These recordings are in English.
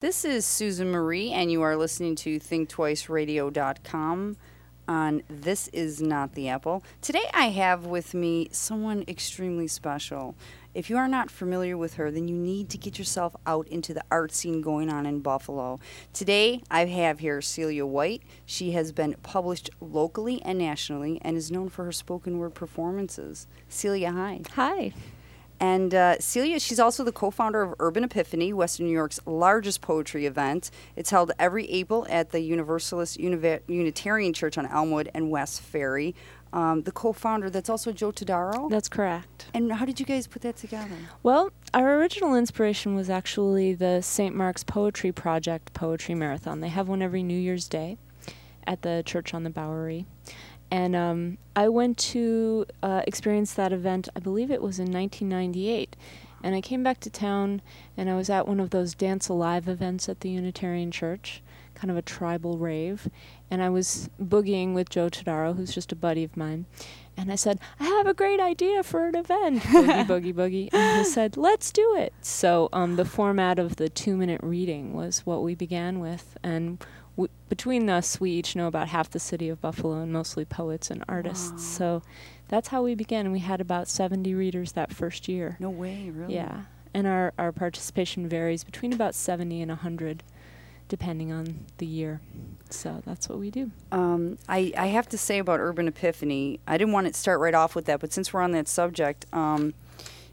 This is Susan Marie, and you are listening to ThinkTwiceRadio.com on This Is Not the Apple. Today I have with me someone extremely special. If you are not familiar with her, then you need to get yourself out into the art scene going on in Buffalo. Today I have here Celia White. She has been published locally and nationally and is known for her spoken word performances. Celia, hi. Hi. And uh, Celia, she's also the co founder of Urban Epiphany, Western New York's largest poetry event. It's held every April at the Universalist Unitarian Church on Elmwood and West Ferry. Um, the co founder, that's also Joe Todaro. That's correct. And how did you guys put that together? Well, our original inspiration was actually the St. Mark's Poetry Project Poetry Marathon. They have one every New Year's Day at the church on the Bowery. And um, I went to uh, experience that event, I believe it was in 1998. And I came back to town and I was at one of those Dance Alive events at the Unitarian Church, kind of a tribal rave. And I was boogieing with Joe Todaro, who's just a buddy of mine. And I said, I have a great idea for an event. boogie, boogie, boogie. And he said, let's do it. So um, the format of the two minute reading was what we began with. And w- between us, we each know about half the city of Buffalo and mostly poets and artists. Wow. So that's how we began. We had about 70 readers that first year. No way, really? Yeah. And our, our participation varies between about 70 and 100, depending on the year. So that's what we do. Um, I, I have to say about Urban Epiphany, I didn't want to start right off with that, but since we're on that subject, um,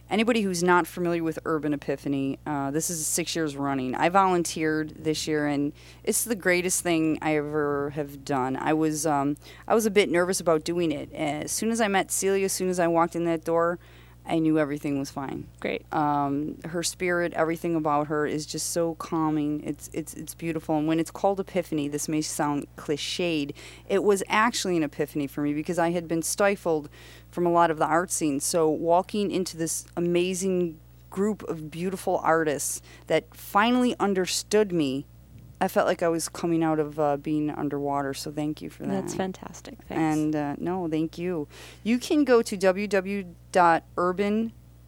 anybody who's not familiar with Urban Epiphany, uh, this is six years running. I volunteered this year, and it's the greatest thing I ever have done. I was um, I was a bit nervous about doing it. As soon as I met Celia, as soon as I walked in that door, I knew everything was fine. Great. Um, her spirit, everything about her is just so calming. It's it's it's beautiful. And when it's called epiphany, this may sound cliched. It was actually an epiphany for me because I had been stifled from a lot of the art scene. So walking into this amazing group of beautiful artists that finally understood me, I felt like I was coming out of uh, being underwater. So thank you for that. That's fantastic. Thanks. And uh, no, thank you. You can go to www.urban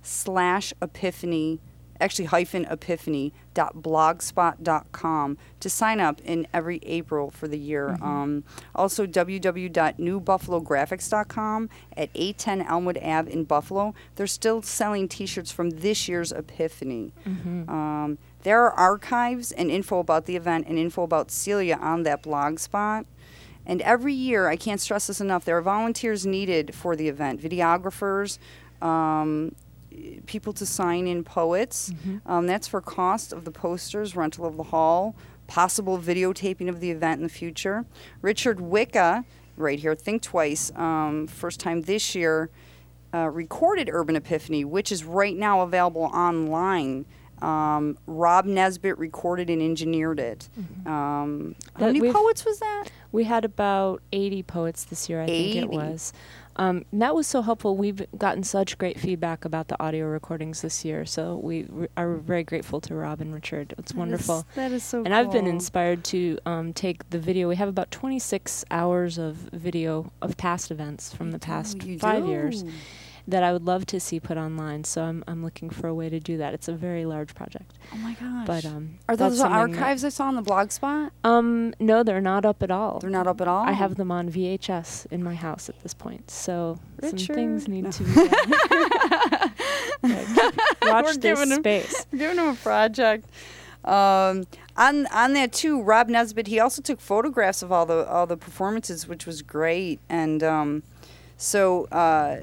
slash epiphany, actually hyphen epiphany dot blogspot.com to sign up in every April for the year. Mhm. Um, also, www.newbuffalographics.com at 810 Elmwood Ave in Buffalo. They're still selling t shirts from this year's Epiphany. Mhm. Um, there are archives and info about the event and info about Celia on that blog spot. And every year, I can't stress this enough, there are volunteers needed for the event videographers, um, people to sign in poets. Mhm. Um, that's for cost of the posters, rental of the hall, possible videotaping of the event in the future. Richard Wicca, right here, Think Twice, um, first time this year, uh, recorded Urban Epiphany, which is right now available online. Um, Rob Nesbitt recorded and engineered it. Mhm. Um, how That many poets was that? We had about 80 poets this year, I think it was. Um, that was so helpful. We've gotten such great feedback about the audio recordings this year, so we r- are very grateful to Rob and Richard. It's wonderful. That is so and I've been inspired to um, take the video. We have about 26 hours of video of past events from the past five years that I would love to see put online. So I'm, I'm looking for a way to do that. It's a very large project. Oh my gosh. But um, are those the something that- archives I saw on the blog spot? um, no, they're not up at all. They're not up at all? I have them on VHS in my house at this point, so some things need No. to be done. Watch We're this giving him- space. giving him a project. Um, on on that too, Rob Nesbitt. He also took photographs of all the all the performances, which was great. And um, so uh,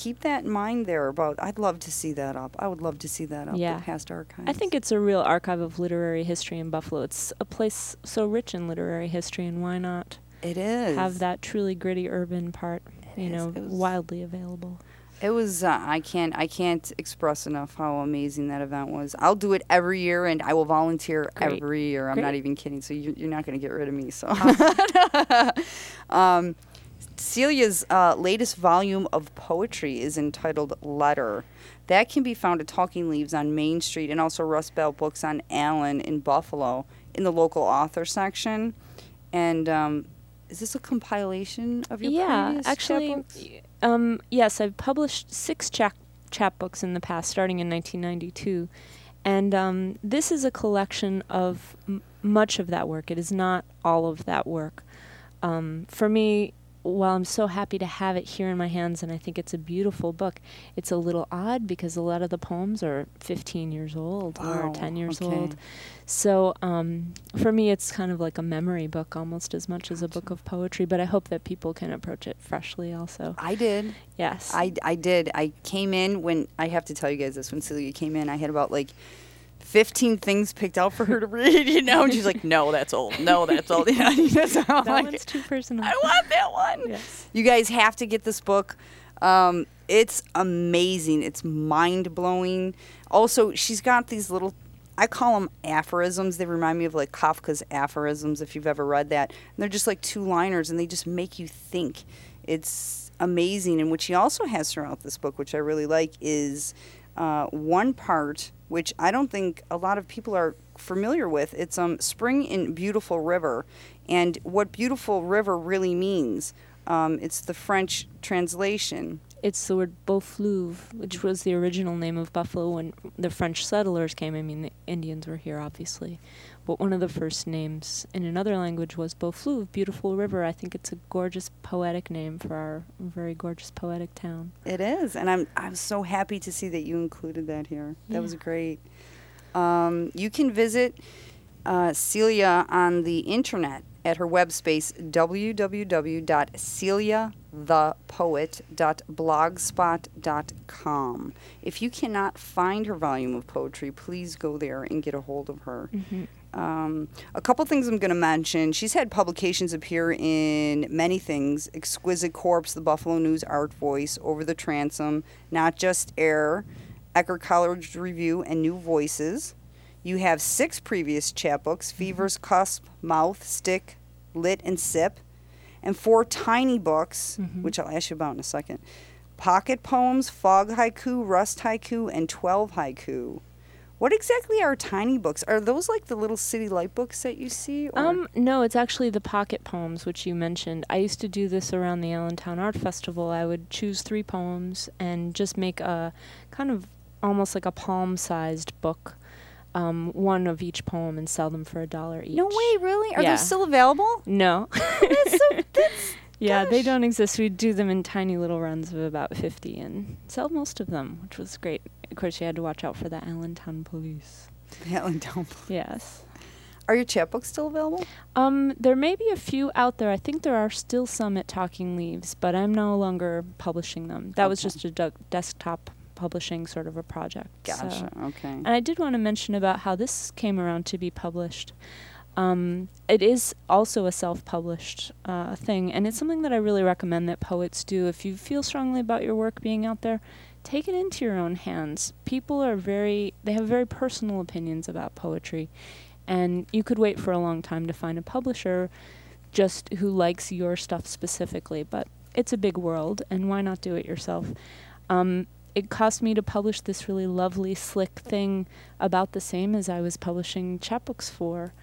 keep that in mind there. About I'd love to see that up. I would love to see that up. Yeah. The past archives. I think it's a real archive of literary history in Buffalo. It's a place so rich in literary history, and why not it is have that truly gritty urban part, It you is. know, wildly available. It was. Uh, I can't. I can't express enough how amazing that event was. I'll do it every year, and I will volunteer Great. every year. I'm not even kidding. So you, you're not going to get rid of me. So, um, Celia's uh, latest volume of poetry is entitled "Letter." That can be found at Talking Leaves on Main Street, and also Rust Belt Books on Allen in Buffalo, in the local author section. And um, is this a compilation of your yeah, previous actually, um, yes, I've published six chap chapbooks in the past, starting in 1992, And um, this is a collection of m- much of that work. It is not all of that work. Um, for me, while I'm so happy to have it here in my hands and I think it's a beautiful book, it's a little odd because a lot of the poems are 15 years old Wow, or 10 years okay. old. So um, for me, it's kind of like a memory book almost as much as a book of poetry, but I hope that people can approach it freshly also. I did. Yes. I, I did. I came in when I have to tell you guys this. When Celia came in, I had about like 15 things picked out for her to read, you know, and she's like, no, that's old. No, that's old. Yeah, so I'm that like, one's too personal. I want that one. Yes. You guys have to get this book. Um, it's amazing. It's mind blowing. Also, she's got these little, I call them aphorisms. They remind me of like Kafka's aphorisms, if you've ever read that. And they're just like two liners and they just make you think. It's amazing. And what she also has throughout this book, which I really like, is uh, one part which I don't think a lot of people are familiar with. It's um, Spring in Beautiful River. And what Beautiful River really means. Um, it's the French translation. It's the word Beau Fleuve, which was the original name of Buffalo when the French settlers came. I mean, the Indians were here, obviously. But one of the first names in another language was Beau Fleuve, beautiful river. I think it's a gorgeous poetic name for our very gorgeous poetic town. It is, and I'm I'm so happy to see that you included that here. That was great. Um, you can visit uh, Celia on the internet at her web space www.celiathepoet.blogspot.com. If you cannot find her volume of poetry, please go there and get a hold of her. Um, a couple things I'm going to mention. She's had publications appear in many things Exquisite Corpse, The Buffalo News Art Voice, Over the Transom, Not Just Air, Eckerd College Review, and New Voices. You have six previous chapbooks Fever's Cusp, Mouth, Stick, Lit, and Sip, and four tiny books, Mhm. which I'll ask you about in a second Pocket Poems, Fog Haiku, Rust Haiku, and 12 Haiku. What exactly are tiny books? Are those like the little city light books that you see? Or? Um, no, it's actually the pocket poems, which you mentioned. I used to do this around the Allentown Art Festival. I would choose three poems and just make a kind of almost like a palm sized book, um, one of each poem, and sell them for a dollar each. no way, really? Are Yeah. those still available? No. That's so, that's, yeah, they don't exist. We do them in tiny little runs of about 50 and sell most of them, which was great. Of course, you had to watch out for the Allentown police. Allentown. Police. Yes. Are your chapbooks still available? Um, there may be a few out there. I think there are still some at Talking Leaves, but I'm no longer publishing them. That was just a du- desktop publishing sort of a project. so- Gotcha. Okay. And I did want to mention about how this came around to be published. Um, it is also a self-published uh, thing, and it's something that I really recommend that poets do. If you feel strongly about your work being out there, take it into your own hands. People are very they have very personal opinions about poetry, and you could wait for a long time to find a publisher just who likes your stuff specifically. But it's a big world, and why not do it yourself? Um, it cost me to publish this really lovely, slick thing about the same as I was publishing chapbooks for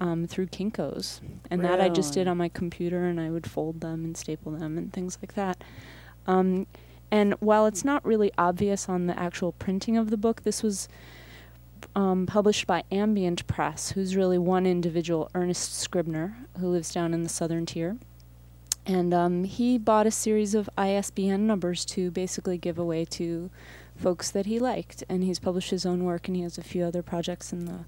um, through Kinko's. And that I just did on my computer, and I would fold them and staple them and things like that. Um, and while it's not really obvious on the actual printing of the book, this was um, published by Ambient Press, who's really one individual, Ernest Scribner, who lives down in the southern tier. And um, he bought a series of ISBN numbers to basically give away to folks that he liked. And he's published his own work, and he has a few other projects in the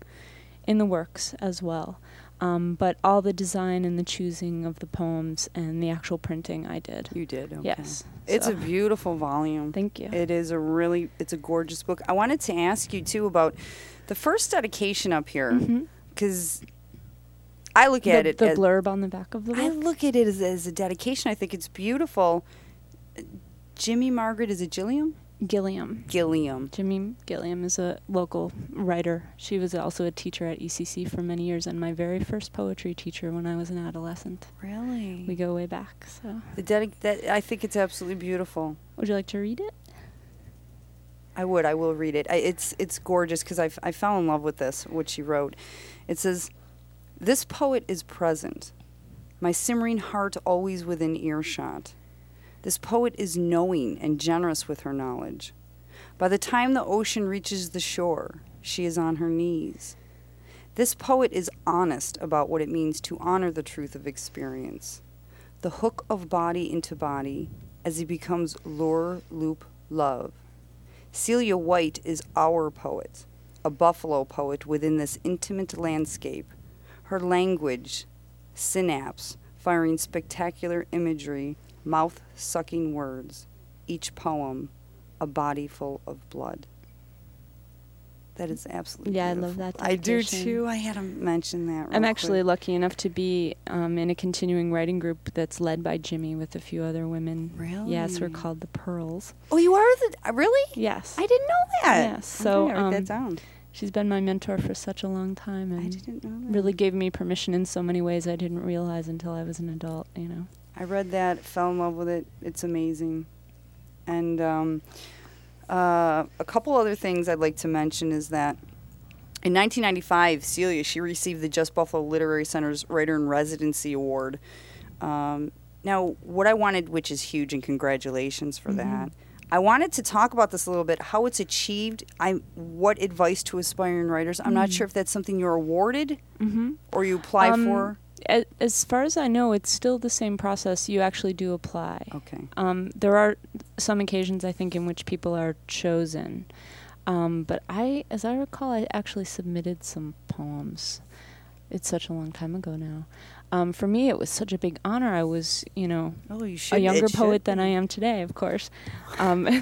in the works as well. Um, but all the design and the choosing of the poems and the actual printing, I did. You did. Okay. Yes. It's So, a beautiful volume. Thank you. It is a really, it's a gorgeous book. I wanted to ask you too about the first dedication up here because I look The, at it. the as, blurb on the back of the book. I look at it as, as a dedication. I think it's beautiful. Jimmie Margaret is it Gilliam? Gilliam. Gilliam. Jimmie Gilliam is a local writer. She was also a teacher at ECC for many years, and my very first poetry teacher when I was an adolescent. Really? We go way back. So, the dedi- that I think it's absolutely beautiful. would you like to read it? I would. I will read it. I, it's it's gorgeous because I, f- I fell in love with this. What she wrote. It says, "This poet is present, my simmering heart always within earshot. This poet is knowing and generous with her knowledge. By the time the ocean reaches the shore, she is on her knees. This poet is honest about what it means to honor the truth of experience, the hook of body into body as he becomes lure, loop, love. Celia White is our poet, a buffalo poet within this intimate landscape. Her language, synapse, firing spectacular imagery, mouth sucking words, each poem a body full of blood. That is absolutely Yeah, I love that I do too. I had to mention that. I'm actually quick. lucky enough to be um, in a continuing writing group that's led by Jimmie with a few other women. Really? Yes, we're called the Pearls. Oh, you are the uh, really? Yes. I didn't know that. Yes, so, write um, that down. She's been my mentor for such a long time I and didn't know that. really gave me permission in so many ways I didn't realize until I was an adult, you know. I read that, fell in love with it. It's amazing. And um, uh, a couple other things I'd like to mention is that in 1995, Celia she received the Just Buffalo Literary Center's Writer in Residency Award. Um, now, what I wanted, which is huge, and congratulations for Mhm. that. I wanted to talk about this a little bit, how it's achieved. I what advice to aspiring writers. I'm not Mm. sure if that's something you're awarded Mm-hmm. or you apply Um, for. A- As far as I know, it's still the same process. You actually do apply. Okay. Um, there are some occasions, I think, in which people are chosen. Um, but I, as I recall, I actually submitted some poems. It's such a long time ago now. Um, for me, it was such a big honor. I was, you know, Oh, you should. a younger poet than. I am today, of course. Um, you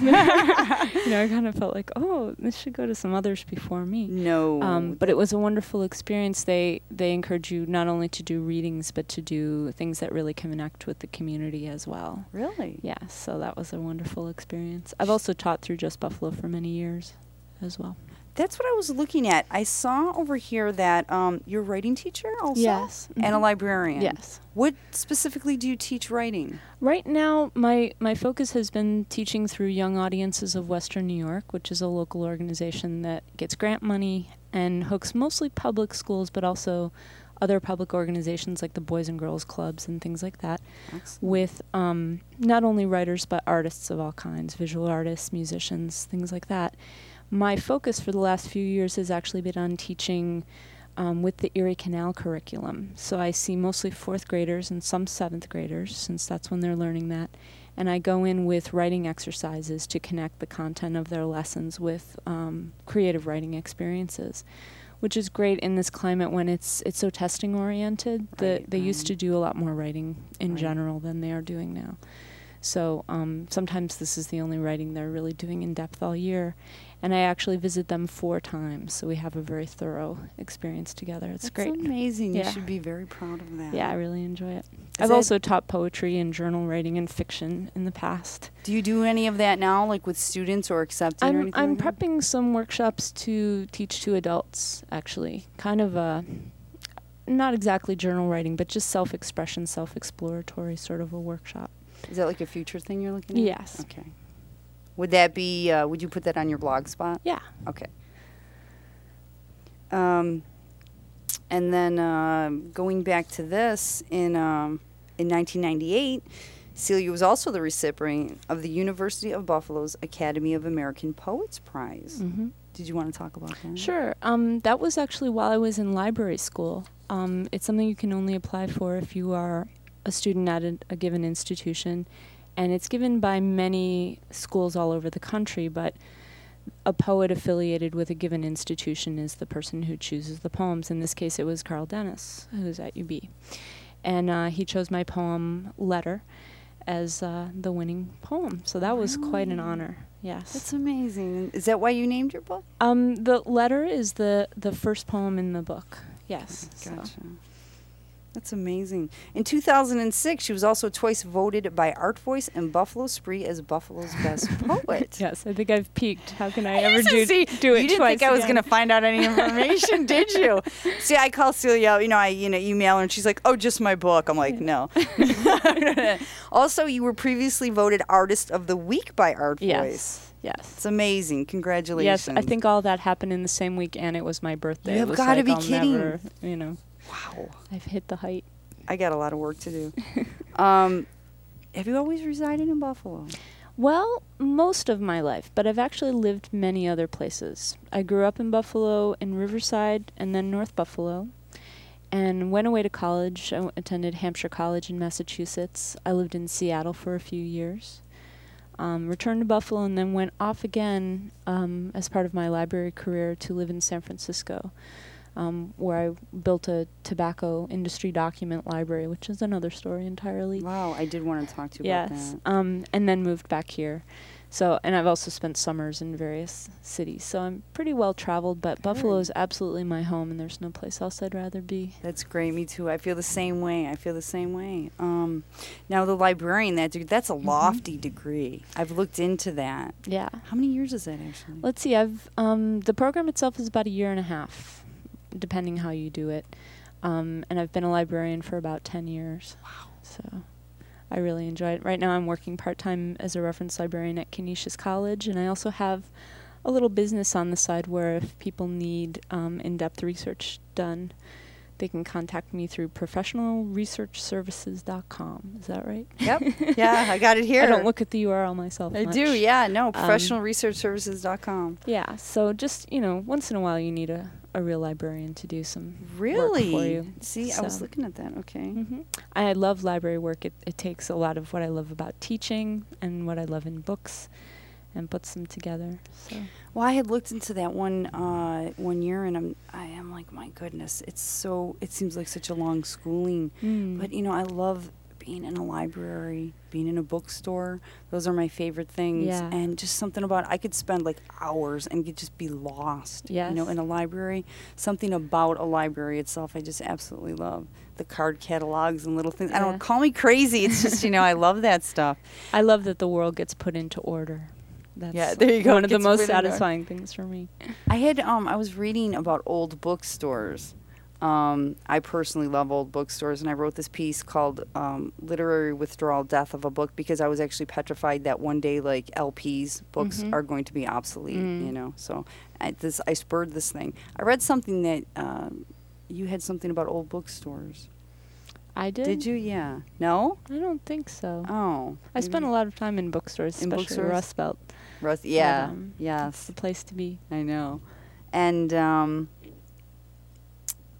know, I kind of felt like, oh, this should go to some others before me. No. Um, but it was a wonderful experience. They they encourage you not only to do readings, but to do things that really connect with the community as well. really? Yeah, so that was a wonderful experience. I've also taught through Just Buffalo for many years as well. That's what I was looking at. I saw over here that um, you're a writing teacher also? Yes. And a Mhm. librarian? Yes. What specifically do you teach writing? Right now, my, my focus has been teaching through Young Audiences of Western New York, which is a local organization that gets grant money and hooks mostly public schools, but also other public organizations like the Boys and Girls Clubs and things like that, Excellent. with um, not only writers but artists of all kinds visual artists, musicians, things like that. My focus for the last few years has actually been on teaching um, with the Erie Canal curriculum. So I see mostly fourth graders and some seventh graders, since that's when they're learning that. And I go in with writing exercises to connect the content of their lessons with um, creative writing experiences, which is great in this climate when it's it's so testing oriented. The, Right, they used to do a lot more writing in Right. general than they are doing now. So um, sometimes this is the only writing they're really doing in depth all year. And I actually visit them four times, so we have a very thorough experience together. It's That's great. amazing. Yeah. You should be very proud of that. Yeah, I really enjoy it. Is I've also taught poetry and journal writing and fiction in the past. Do you do any of that now, like with students or accepting I'm anything? I'm like prepping some workshops to teach to adults actually. Kind of a not exactly journal writing, but just self-expression, self-exploratory sort of a workshop. Is that like a future thing you're looking at? Yes. Okay. Would that be, uh, would you put that on your blog spot? Yeah. Okay. Um, and then uh, going back to this in um, in 1998, Celia was also the recipient of the University of Buffalo's Academy of American Poets Prize. hmm Did you want to talk about that? Sure. Um, that was actually while I was in library school. Um, it's something you can only apply for if you are a student at a, a given institution, and it's given by many schools all over the country. But a poet affiliated with a given institution is the person who chooses the poems. In this case, it was Carl Dennis, who's at UB, and uh, he chose my poem "Letter" as uh, the winning poem. So that was quite an honor. Yes. That's amazing. Is that why you named your book? Um, the letter is the the first poem in the book. Yes. so- Gotcha. That's amazing. In 2006, she was also twice voted by Art Voice and Buffalo Spree as Buffalo's best poet. Yes, I think I've peaked. How can I, I ever do see- do it You didn't twice think I was going to find out any information, did you? See, I call Celia, you know, I you know email her and she's like, "Oh, just my book." I'm like, "No." also, you were previously voted Artist of the Week by Art Voice. Yes. Yes. It's amazing. Congratulations. Yes, I think all that happened in the same week, and it was my birthday. You've gotta like, be I'll kidding. Never, you know, Wow. I've hit the height. I got a lot of work to do. um, have you always resided in Buffalo? Well, most of my life, but I've actually lived many other places. I grew up in Buffalo, in Riverside, and then North Buffalo, and went away to college. I w- attended Hampshire College in Massachusetts. I lived in Seattle for a few years. Um, returned to Buffalo and then went off again um, as part of my library career to live in San Francisco, um, where I built a tobacco industry document library, which is another story entirely. Wow, I did want to talk to you about Yes, that. um, and then moved back here. So, and I've also spent summers in various cities. So I'm pretty well traveled, but Buffalo is absolutely my home, and there's no place else I'd rather be. That's great. Me too. I feel the same way. I feel the same way. Um, now the librarian that deg- that's a Mm-hmm. lofty degree. I've looked into that. Yeah. How many years is that actually? Let's see. I've um, the program itself is about a year and a half, depending how you do it, um, and I've been a librarian for about ten years. Wow. So. I really enjoy it. Right now, I'm working part time as a reference librarian at Canisius College, and I also have a little business on the side where if people need um, in depth research done, they can contact me through professionalresearchservices.com. Is that right? Yep. yeah, I got it here. I don't look at the URL myself. I much. do. Yeah. No. Um, Professionalresearchservices.com. Yeah, so just, you know, once in a while you need a, a real librarian to do some Really? work for you. See, I was looking at that. Okay. hmm I love library work. It, it takes a lot of what I love about teaching and what I love in books and puts them together. So Well, I had looked into that one uh, one year, and I'm I am like, my goodness, it's so it seems like such a long schooling. Mm. But you know, I love being in a library, being in a bookstore. Those are my favorite things. Yeah. And just something about I could spend like hours and could just be lost. You know, in a library. Something about a library itself I just absolutely love. The card catalogs and little things. Yeah. I don't call me crazy. It's just, you know, I love that stuff. I love that the world gets put into order. That's Yeah, there you go. One of the most put into order. satisfying things for me. I had um I was reading about old bookstores. Um, I personally love old bookstores, and I wrote this piece called um, "Literary Withdrawal: Death of a Book" because I was actually petrified that one day, like LPs books Mhm. are going to be obsolete. Mm. You know, so I, this I spurred this thing. I read something that um, you had something about old bookstores. I did. Did you? Yeah. No. I don't think so. Oh. I spent a lot of time in bookstores, In especially bookstores? Rust Belt. Rust, yeah. um, yes. It's the place to be. I know. And um,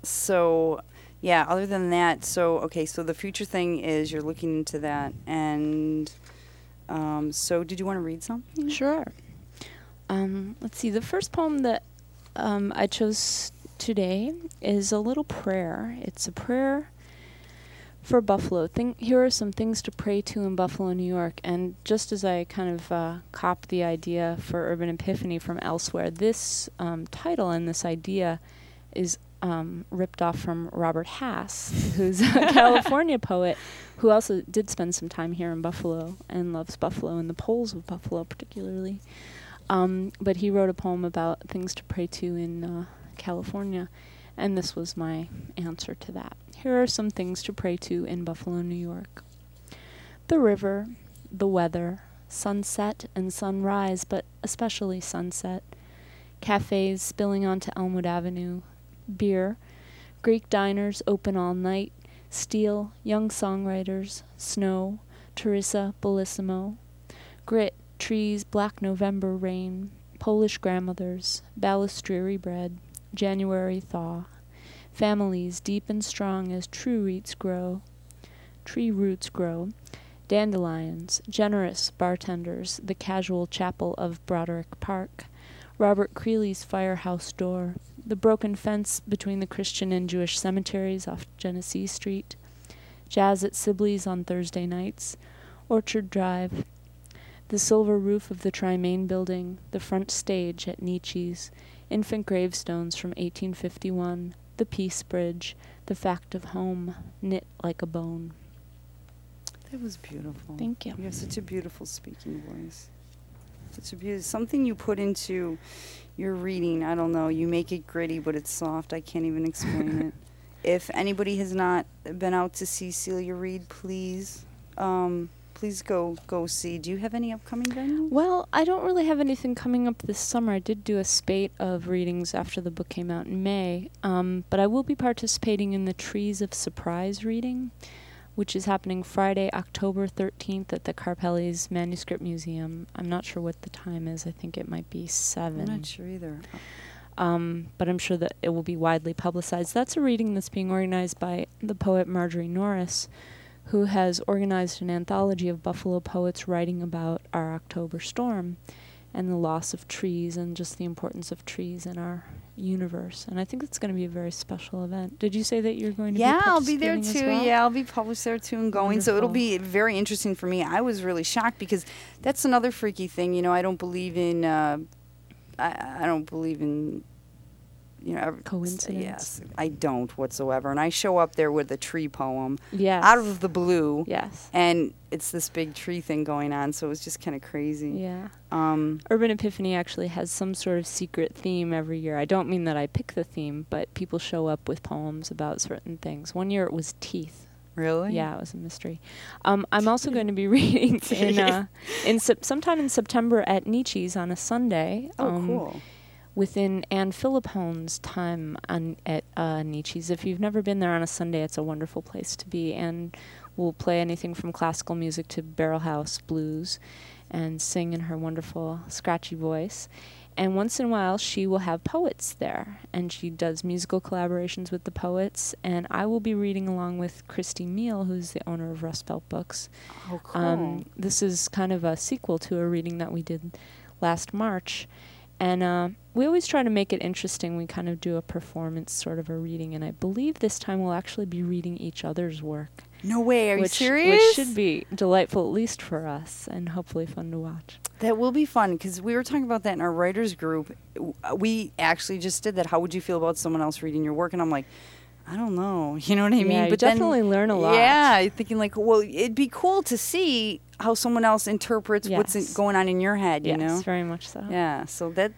so, yeah, other than that, so, okay, so the future thing is you're looking into that. And um, so, did you want to read something? Sure. Um, let's see. The first poem that um, I chose today is a little prayer. It's a prayer for Buffalo. Think, here are some things to pray to in Buffalo, New York. And just as I kind of uh, copped the idea for Urban Epiphany from elsewhere, this um, title and this idea is um, ripped off from Robert Hass, who's a California poet who also did spend some time here in Buffalo and loves Buffalo and the poles of Buffalo particularly. Um, but he wrote a poem about things to pray to in uh, California, and this was my answer to that. Here are some things to pray to in Buffalo, New York the river, the weather, sunset and sunrise, but especially sunset, cafes spilling onto Elmwood Avenue, beer, Greek diners open all night, steel, young songwriters, snow, Teressa Bellissimo, grit, trees, black November rain, Polish grandmothers, balustrary bread, January thaw, families deep and strong as true roots grow, tree roots grow, dandelions, generous bartenders, the casual chapel of Broderick Park, Robert Creeley's firehouse door, the broken fence between the Christian and Jewish cemeteries off Genesee Street, jazz at Sibley's on Thursday nights, Orchard Drive, the silver roof of the Trimain building, the front stage at Nietzsche's, infant gravestones from 1851, the Peace Bridge, the fact of home, knit like a bone. That was beautiful. Thank you. You have such a beautiful speaking voice. Such a beautiful something you put into your reading. I don't know. You make it gritty, but it's soft. I can't even explain it. If anybody has not been out to see Celia read, please, um, please go go see. Do you have any upcoming venues? Well, I don't really have anything coming up this summer. I did do a spate of readings after the book came out in May, um, but I will be participating in the Trees of Surprise reading. Which is happening Friday, October 13th at the Karpeles Manuscript Museum. I'm not sure what the time is. I think it might be 7. I'm not sure either. Um, but I'm sure that it will be widely publicized. That's a reading that's being organized by the poet Marjorie Norris, who has organized an anthology of Buffalo poets writing about our October storm and the loss of trees and just the importance of trees in our universe. And I think it's going to be a very special event. Did you say that you're going to yeah, be I'll be there too. well? Yeah, I'll be published there too and going. So it'll be very interesting for me. I was really shocked because that's another freaky thing. You know, I don't believe in. Uh, I, I don't believe in. You know, Coincidence? Yes, I don't whatsoever. And I show up there with a tree poem Yes. out of the blue, Yes. and it's this big tree thing going on. So it was just kind of crazy. Yeah. Um, Urban Epiphany actually has some sort of secret theme every year. I don't mean that I pick the theme, but people show up with poems about certain things. One year it was teeth. really? Yeah, it was a mystery. Um, I'm also going to be reading in uh, in sep- sometime in September at Nietzsche's on a Sunday. Oh, um, cool. Within Anne Philippone's time on at uh, Nietzsche's. If you've never been there on a Sunday, it's a wonderful place to be. And we'll play anything from classical music to barrel house blues, and sing in her wonderful scratchy voice. And once in a while, she will have poets there, and she does musical collaborations with the poets. And I will be reading along with Christy Meal, who's the owner of Rust Belt Books. Oh, cool. Um, this is kind of a sequel to a reading that we did last March. And uh, we always try to make it interesting. We kind of do a performance sort of a reading. And I believe this time we'll actually be reading each other's work. no way. Are which, you serious? Which should be delightful, at least for us, and hopefully fun to watch. That will be fun because we were talking about that in our writers group. Uh, we actually just did that. How would you feel about someone else reading your work? And I'm like, I don't know. You know what I mean? Yeah, you then- definitely learn a lot. Yeah, thinking like, well, it'd be cool to see how someone else interprets what's in, going on in your head. You yes, know? very much so. Yeah. So that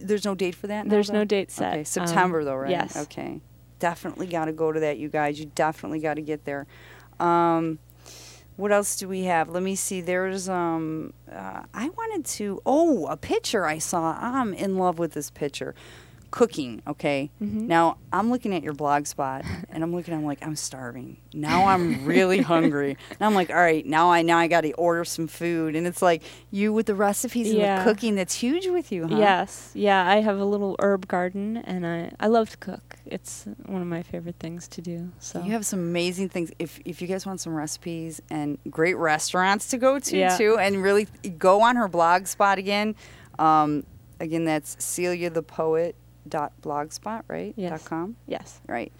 there's no date for that. now, There's though? no date set. Okay, Um, September though, right? yes. Okay. Definitely got to go to that, you guys. You definitely got to get there. Um, what else do we have? Let me see. There's um, uh, I wanted to. Oh, a picture I saw. I'm in love with this picture. Cooking. Okay. Mhm. Now I'm looking at your blog spot, and I'm looking. I'm like, I'm starving. Now I'm really hungry. And I'm like, all right. Now I now I got to order some food, and it's like you with the recipes and the cooking. That's huge with you, huh? Yes, yeah. I have a little herb garden, and I I love to cook. It's one of my favorite things to do. So You have some amazing things. If if you guys want some recipes and great restaurants to go to Yeah. too, and really go on her blog spot again. Um, again, that's Celia the Poet dot blogspot right Yes. dot com yes, right.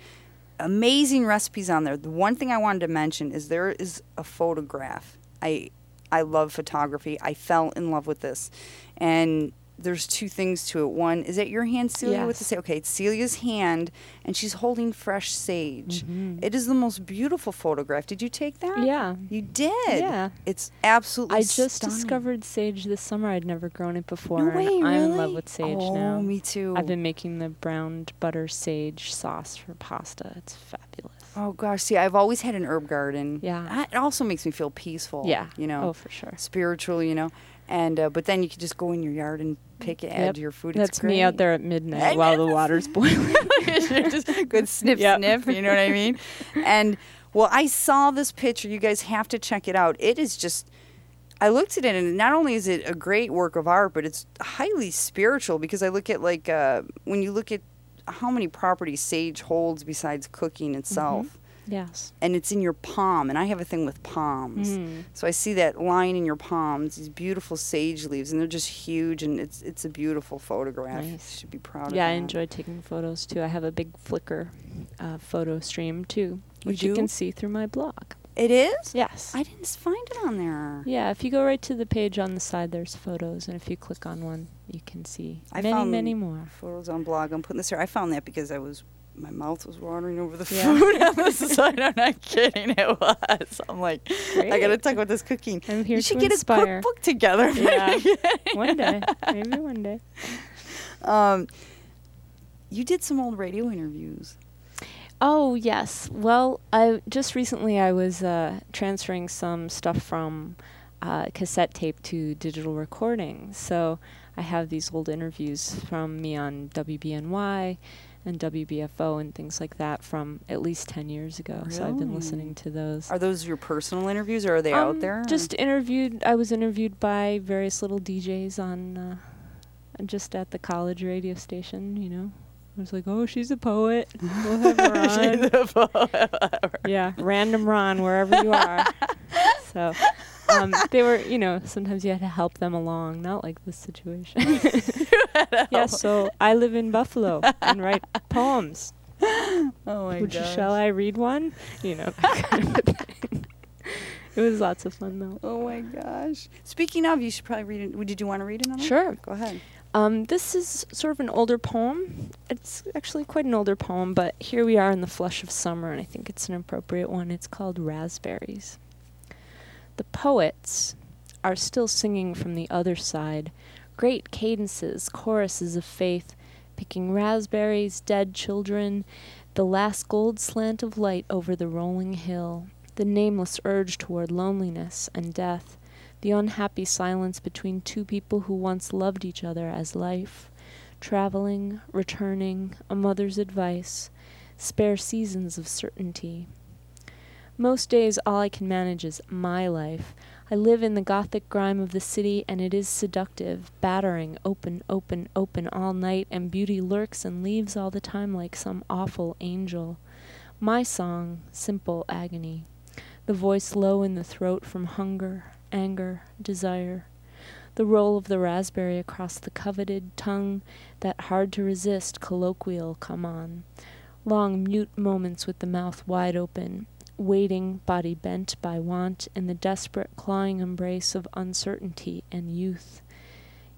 Amazing recipes on there. The one thing I wanted to mention is there is a photograph. I I love photography. I fell in love with this, and there's two things to it. One is that your hand, Celia, with the Yes. say. Okay, it's Celia's hand, and she's holding fresh sage. Mhm. It is the most beautiful photograph. Did you take that? yeah. You did. Yeah. It's absolutely. I just stunning. discovered sage this summer. I'd never grown it before. No way, I'm really? in love with sage oh, now. me too. I've been making the browned butter sage sauce for pasta. It's fabulous. Oh gosh, see, I've always had an herb garden. Yeah. It also makes me feel peaceful. yeah. You know. Oh, for sure. spiritual, you know. And uh, but then you could just go in your yard and pick it, add to your food. That's it's me out there at midnight while the water's boiling. just good sniff Yep. sniff, you know what I mean? And well, I saw this picture. You guys have to check it out. It is just I looked at it and not only is it a great work of art, but it's highly spiritual because I look at like uh, when you look at how many properties sage holds besides cooking itself. Yes. And it's in your palm, and I have a thing with palms. Mm. So I see that line in your palms, these beautiful sage leaves, and they're just huge, and it's it's a beautiful photograph. You Nice. should be proud Yeah, I enjoy taking photos too. I have a big Flickr uh, photo stream too, You which you can see through my blog. It is? Yes. I didn't find it on there. Yeah, if you go right to the page on the side, there's photos, and if you click on one, you can see I many, found many more. Photos on blog. I'm putting this here. I found that because I was my mouth was watering over the Yeah. food on the side. I'm not kidding. It was. I'm like, I got to talk about this cooking. I'm here you should get inspire. a cookbook together. Yeah. one day, maybe one day. Um, you did some old radio interviews. Oh yes. Well, I just recently I was uh, transferring some stuff from uh, cassette tape to digital recording. So I have these old interviews from me on WBNY and WBFO and things like that from at least 10 years ago. So I've been listening to those. Are those your personal interviews or are they out Um, there? Just interviewed. I was interviewed by various little DJs on, uh, just at the college radio station. You know, I was like, "Oh, she's a poet. We'll have her on." yeah, random Ron wherever you are. so, um, they were, you know, sometimes you had to help them along, not like this situation. yeah. So I live in Buffalo and write poems. oh my Would you, gosh. shall I read one? You know, kind of. It was lots of fun though. Oh my gosh. Speaking of, you should probably read it. Would Did you want to read another? Sure. Go ahead. Um, this is sort of an older poem. It's actually quite an older poem, but here we are in the flush of summer, and I think it's an appropriate one. It's called Raspberries. The poets are still singing from the other side, great cadences, choruses of faith, picking raspberries, dead children, the last gold slant of light over the rolling hill, the nameless urge toward loneliness and death the unhappy silence between two people who once loved each other as life, traveling, returning, a mother's advice, spare seasons of certainty. Most days, all I can manage is my life. I live in the gothic grime of the city, and it is seductive, battering, open, open, open all night, and beauty lurks and leaves all the time like some awful angel. My song, simple agony, the voice low in the throat from hunger, anger, desire. The roll of the raspberry across the coveted tongue, that hard to resist colloquial come on. Long mute moments with the mouth wide open, waiting, body bent by want, in the desperate clawing embrace of uncertainty and youth.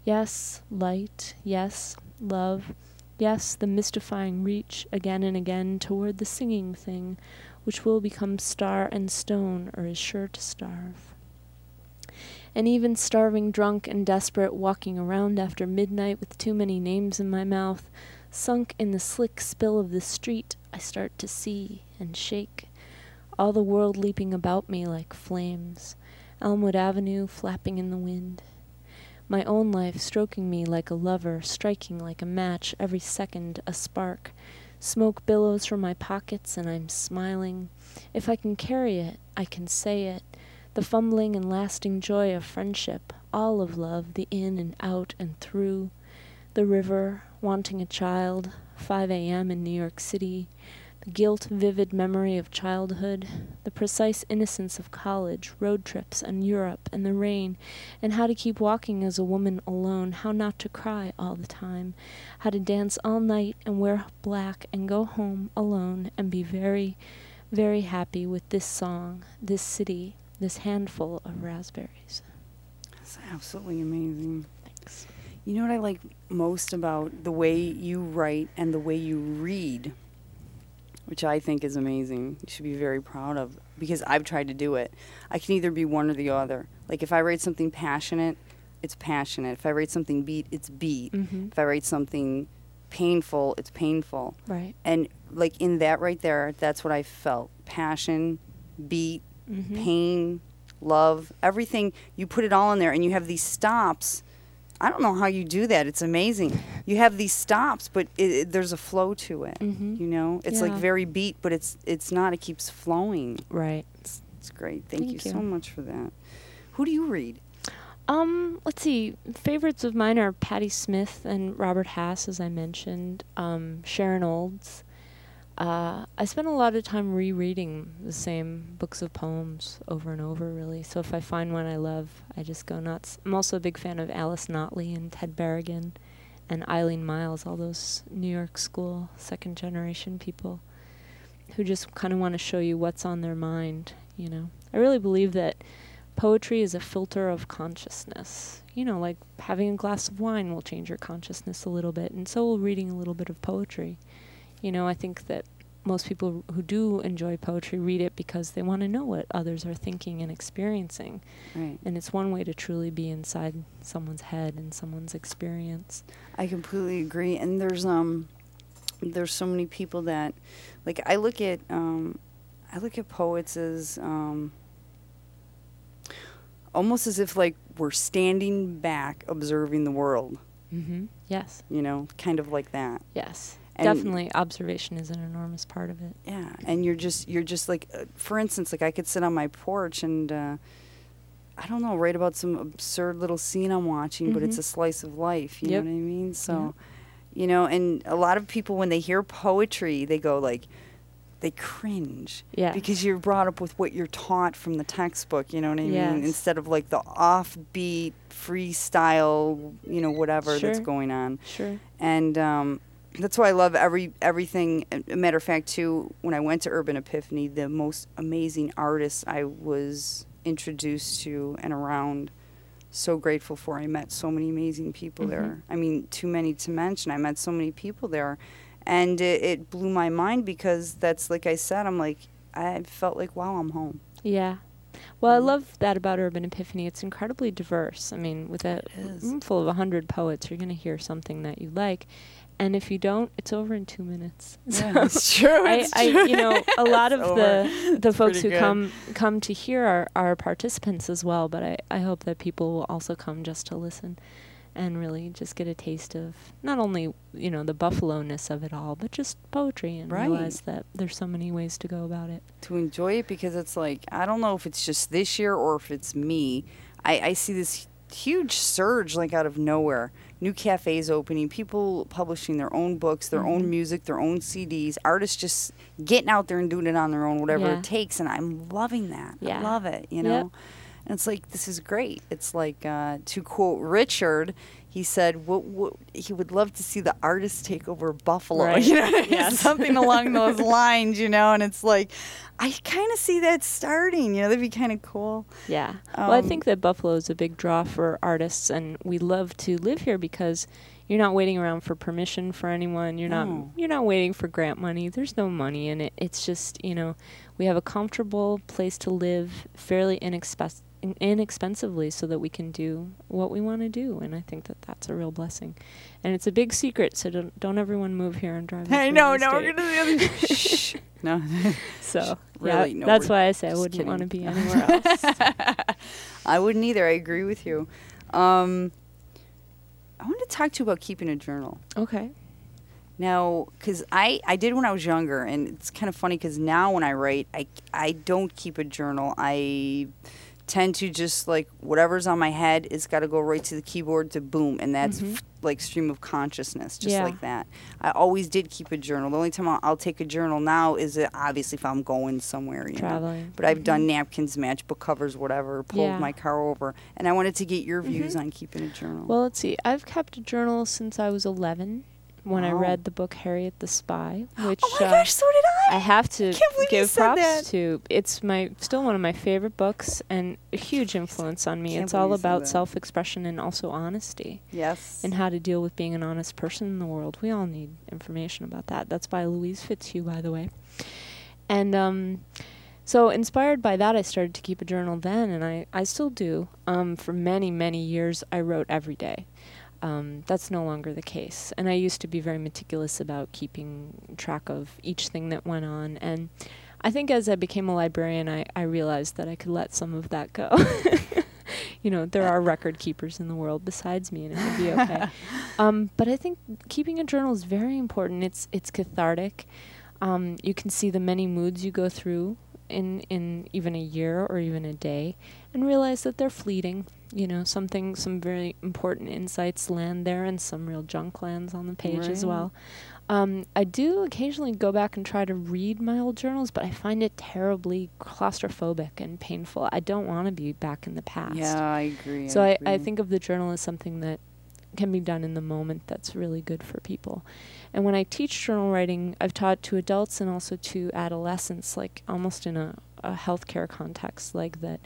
Yes, light, yes, love, yes, the mystifying reach again and again toward the singing thing, which will become star and stone or is sure to starve and even starving, drunk, and desperate, walking around after midnight with too many names in my mouth, sunk in the slick spill of the street, I start to see and shake. All the world leaping about me like flames, Elmwood Avenue flapping in the wind. My own life stroking me like a lover, striking like a match, every second a spark. Smoke billows from my pockets, and I'm smiling. If I can carry it, I can say it the fumbling and lasting joy of friendship, all of love, the in and out and through, the river, wanting a child, 5 a.m. in New York City, the guilt vivid memory of childhood, the precise innocence of college, road trips, and Europe, and the rain, and how to keep walking as a woman alone, how not to cry all the time, how to dance all night and wear black and go home alone and be very, very happy with this song, this city, this handful of raspberries. That's absolutely amazing. Thanks. You know what I like most about the way you write and the way you read, which I think is amazing. You should be very proud of because I've tried to do it. I can either be one or the other. Like if I write something passionate, it's passionate. If I write something beat, it's beat. Mm-hmm. If I write something painful, it's painful. Right. And like in that right there, that's what I felt. Passion, beat, Mm-hmm. pain, love, everything. You put it all in there, and you have these stops. I don't know how you do that. It's amazing. You have these stops, but it, it- there's a flow to it. Mhm. You know, it's like very beat, but it's it's not. It keeps flowing. Right. It's, it's great. Thank, you, Thank so much for that. Who do you read? Um, let's see. Favorites of mine are Patti Smith and Robert Hass, as I mentioned. Um, Sharon Olds. Uh, I spend a lot of time rereading the same books of poems over and over, really. So if I find one I love, I just go nuts. I'm also a big fan of Alice Notley and Ted Berrigan and Eileen Myles, all those New York school second generation people who just kind of want to show you what's on their mind, you know. I really believe that poetry is a filter of consciousness. You know, like having a glass of wine will change your consciousness a little bit, and so will reading a little bit of poetry. You know, I think that most people who do enjoy poetry read it because they want to know what others are thinking and experiencing. Right. And it's one way to truly be inside someone's head and someone's experience. I completely agree. And there's um, there's so many people that, like I look at um, I look at poets as um, almost as if like we're standing back observing the world. Mm-hmm. Yes. You know, kind of like that. Yes. And- Definitely, observation is an enormous part of it. Yeah, and you're just you're just like, uh, for instance, like I could sit on my porch and uh, I don't know, write about some absurd little scene I'm watching, but it's Mhm. a slice of life. You Yep. know what I mean? So, you know, and a lot of people when they hear poetry, they go like, they cringe Yeah. because you're brought up with what you're taught from the textbook. You know what I mean? Yes. Instead of like the offbeat freestyle, you know, whatever that's going on Sure. and um, that's why I love every everything. Matter of fact, too, when I went to Urban Epiphany, the most amazing artists I was introduced to and around. So grateful for. I met so many amazing people Mhm. there. I mean, too many to mention. I met so many people there, and it, it blew my mind because that's like I said. I'm like I felt like wow, I'm home. Yeah. Well, I Mhm. love that about Urban Epiphany. It's incredibly diverse. I mean, with a room full of 100 poets, you're going to hear something that you like. And if you don't, it's over in two minutes. So it's true. I, I, you know, a lot of It's the the It's folks who good. come come to hear are, are participants as well. But I, I hope that people will also come just to listen, and really just get a taste of not only you know the buffalo ness of it all, but just poetry and Right. realize that there's so many ways to go about it. to enjoy it because it's like I don't know if it's just this year or if it's me. I, I see this huge surge like out of nowhere. New cafes opening, people publishing their own books, their Mhm. own music, their own CDs, artists just getting out there and doing it on their own, whatever Yeah. it takes, and I'm loving that. I love it, you Yep. know. And it's like this is great. It's like uh, to quote Richard, he said, what, what, he would love to see the artists take over Buffalo. Right. You know, what I mean? Yes. something along those lines. You know, and it's like I kind of see that starting. You know, that'd be kind of cool. Yeah. well, I Um, think that Buffalo is a big draw for artists, and we love to live here because you're not waiting around for permission for anyone. You're No. not you're not waiting for grant money. There's no money in it. It's just you know we have a comfortable place to live, fairly inexpensive. Inexpensively, so that we can do what we want to do, and I think that that's a real blessing, and it's a big secret. So don't don't everyone move here and drive. I into know. real we're gonna the other. Shh. No. So Really? yeah, No, that's why I say I wouldn't want to be anywhere else. I wouldn't either. I agree with you. Um, I want to talk to you about keeping a journal. okay. Now, because I, I did when I was younger, and it's kind of funny because now when I write, I, I don't keep a journal. I tend to just like whatever's on my head, it's got to go right to the keyboard to boom, and that's Mhm. f- like stream of consciousness, just Yeah. like that. I always did keep a journal. The only time I'll, I'll take a journal now is uh, obviously if I'm going somewhere, you know. Traveling. But I've done Mhm. napkins, matchbook covers, whatever, pulled Yeah. my car over, and I wanted to get your views Mhm. on keeping a journal. Well, let's see. I've kept a journal since I was 11 when I read the book Harriet the Spy, which oh my uh, gosh, so did I. I have to can't believe you give props that. to. It's my still one of my favorite books and a huge influence on me. It's all about self-expression and also honesty yes. and how to deal with being an honest person in the world. We all need information about that. That's by Louise Fitzhugh, by the way. And um, so, inspired by that, I started to keep a journal then, and I, I still do. Um, for many, many years, I wrote every day. Um, that's no longer the case. And I used to be very meticulous about keeping track of each thing that went on. And I think as I became a librarian, I, I realized that I could let some of that go. you know, there are record keepers in the world besides me, and it would be okay. um, but I think keeping a journal is very important. It's it's cathartic. Um, you can see the many moods you go through in in even a year or even a day, and realize that they're fleeting. You know, something some very important insights land there, and some real junk lands on the page as well. Um, I do occasionally go back and try to read my old journals, but I find it terribly claustrophobic and painful. I don't want to be back in the past. Yeah, I agree. So I, I agree. think of the journal as something that can be done in the moment that's really good for people. And when I teach journal writing, I've taught to adults and also to adolescents, like almost in a, a healthcare context, like that.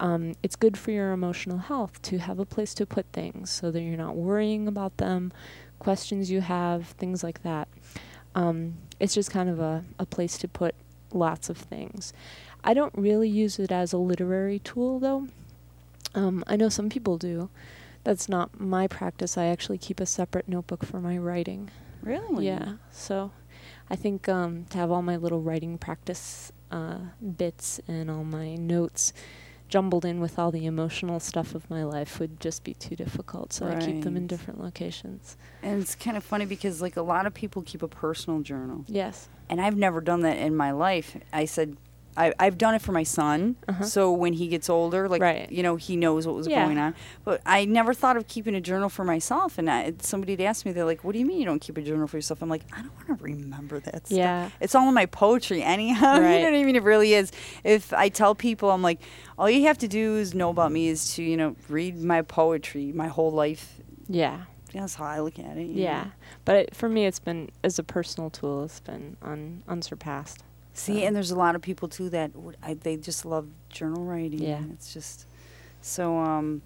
Um, it's good for your emotional health to have a place to put things so that you're not worrying about them, questions you have, things like that. Um, it's just kind of a, a place to put lots of things. I don't really use it as a literary tool, though. Um, I know some people do. That's not my practice. I actually keep a separate notebook for my writing. really. Yeah. So I think um, to have all my little writing practice uh, bits and all my notes jumbled in with all the emotional stuff of my life would just be too difficult. So I keep them in different locations. And it's kind of funny because like a lot of people keep a personal journal, Yes. and I've never done that in my life. I said. I, I've done it for my son, Uh-huh. so when he gets older, like Right. you know, he knows what was Yeah. going on. But I never thought of keeping a journal for myself. And I, somebody had asked me, they're like, "What do you mean you don't keep a journal for yourself?" I'm like, "I don't want to remember that stuff. Yeah. It's all in my poetry anyhow. you know what I mean? It really is. If I tell people, I'm like, all you have to do is know about me is to, you know, read my poetry, my whole life. Yeah. That's how I look at it. Yeah. know? But it, for me, it's been, as a personal tool, it's been un, unsurpassed. See, So- and there's a lot of people too that would, I, they just love journal writing. Yeah. It's just so. Um,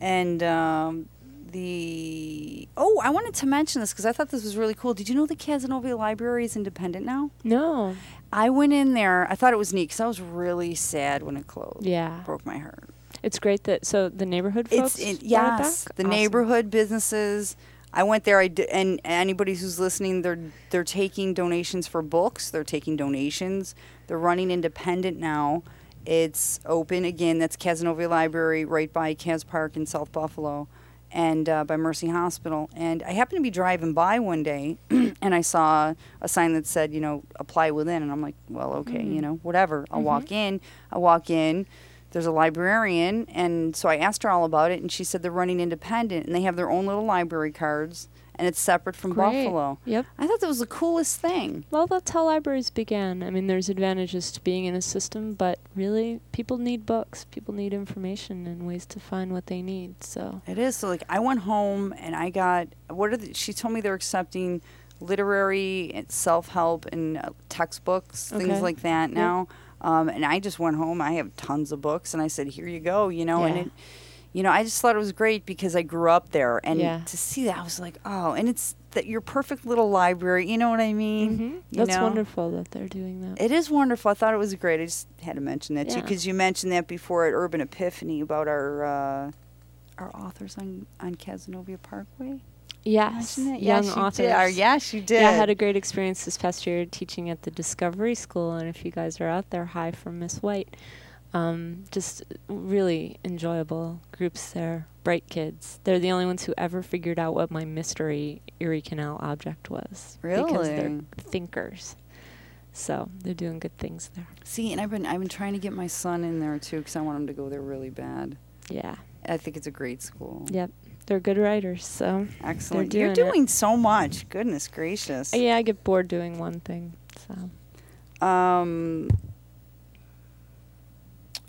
and um, the oh, I wanted to mention this because I thought this was really cool. Did you know the Cazenovia Library is independent now? No. I went in there. I thought it was neat because I was really sad when it closed. Yeah. broke my heart. It's great that, so the neighborhood folks. It's it yes, the Awesome. neighborhood businesses. I went there. I d- and anybody who's listening, they're they're taking donations for books. They're taking donations. They're running independent now. It's open again. That's Cazenovia Library, right by Caz Park in South Buffalo, and uh, by Mercy Hospital. And I happened to be driving by one day, and I saw a sign that said, you know, apply within. And I'm like, well, okay, you Mm. know, whatever. I'll walk in. I walk in there's a librarian and so i asked her all about it and she said they're running independent and they have their own little library cards and it's separate from Great. buffalo Yep. i thought that was the coolest thing Well, that's how libraries began. I mean, there's advantages to being in a system, but really, people need books. People need information and ways to find what they need. So, it is so like i went home and i got what are the, she told me they're accepting literary and self-help and uh, textbooks things like that Yep. Um, and i just went home i have tons of books and i said here you go you know and it you know i just thought it was great because i grew up there and Yeah. to see that i was like oh and it's that your perfect little library you know what i mean Mhm. you that's know? wonderful that they're doing that. It is wonderful. I thought it was great. I just had to mention that too because you mentioned that before at Urban Epiphany about our uh, our authors on on Cazenovia Parkway. Yes, young yes, authors. Did. Or, yes, you did. Yeah, I had a great experience this past year teaching at the Discovery School, and if you guys are out there, hi from Miss White. Um, just really enjoyable groups there, bright kids. They're the only ones who ever figured out what my mystery Erie Canal object was. Because they're Really? thinkers. So they're doing good things there. See, and I've been I've been trying to get my son in there too because I want him to go there really bad. Yeah. I think it's a great school. Yep. They're good writers, so Excellent. They're You're doing it. so much. Goodness gracious. yeah, I get bored doing one thing. So Um.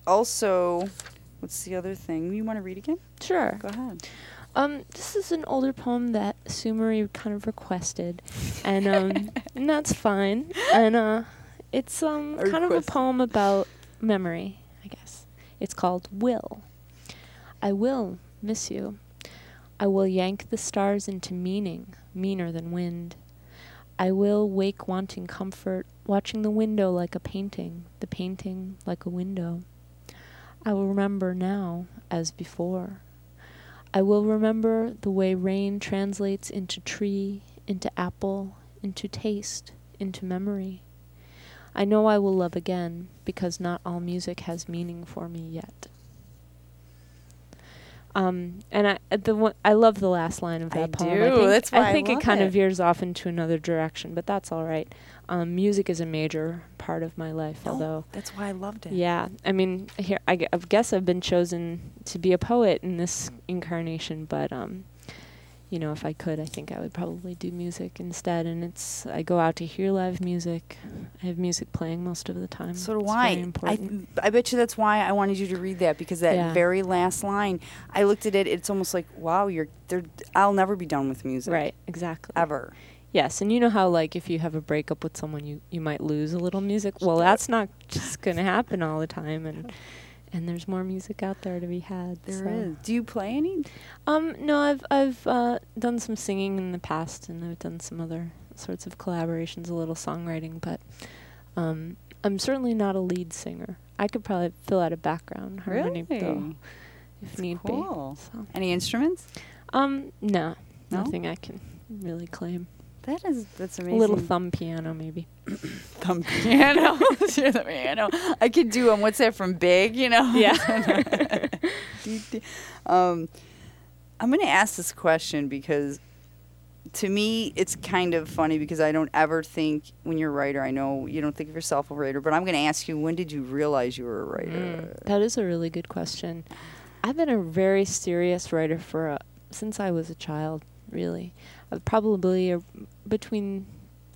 Also, what's the other thing you want to read again? sure. Go ahead. Um, this is an older poem that Sumari kind of requested, and um, and that's fine. And uh, it's um A kind of a poem about memory, I guess. It's called Will. I will miss you. I will yank the stars into meaning, meaner than wind. I will wake wanting comfort, watching the window like a painting, the painting like a window. I will remember now as before. I will remember the way rain translates into tree, into apple, into taste, into memory. I know I will love again because not all music has meaning for me yet. Um, and I uh, the one, I love the last line of I that poem. do. I think, That's why I think love it kind it. of veers off into another direction, but that's all right. Um, music is a major part of my life, Oh, although that's why I loved it. yeah, I mean, here I, guess I've been chosen to be a poet in this incarnation, but um, you know, if I could, I think I would probably do music instead. And it's I go out to hear live music. I have music playing most of the time. So do it's I. I, important. I bet you that's why I wanted you to read that because that Yeah. very last line, I looked at it. It's almost like, wow, you're there. I'll never be done with music. right, exactly. Ever. Yes, and you know how like if you have a breakup with someone, you you might lose a little music. Well, that's not just going to happen all the time, and and there's more music out there to be had. There so. is. Do you play any? Um, no, I've I've uh, done some singing in the past, and I've done some other sorts of collaborations, a little songwriting, but um, I'm certainly not a lead singer. I could probably fill out a background harmony though, if That's need cool. be. So, Any instruments? um, no, No? nothing I can really claim. That is. That's amazing. A little thumb piano, maybe. Thumb piano. The piano. I could do um, what's that from Big? You know. Yeah. um, I'm going to ask this question because to me it's kind of funny because I don't ever think when you're a writer. I know you don't think of yourself a writer, but I'm going to ask you: When did you realize you were a writer? Mm, that is a really good question. I've been a very serious writer for a, since I was a child. Really, uh, probably a, between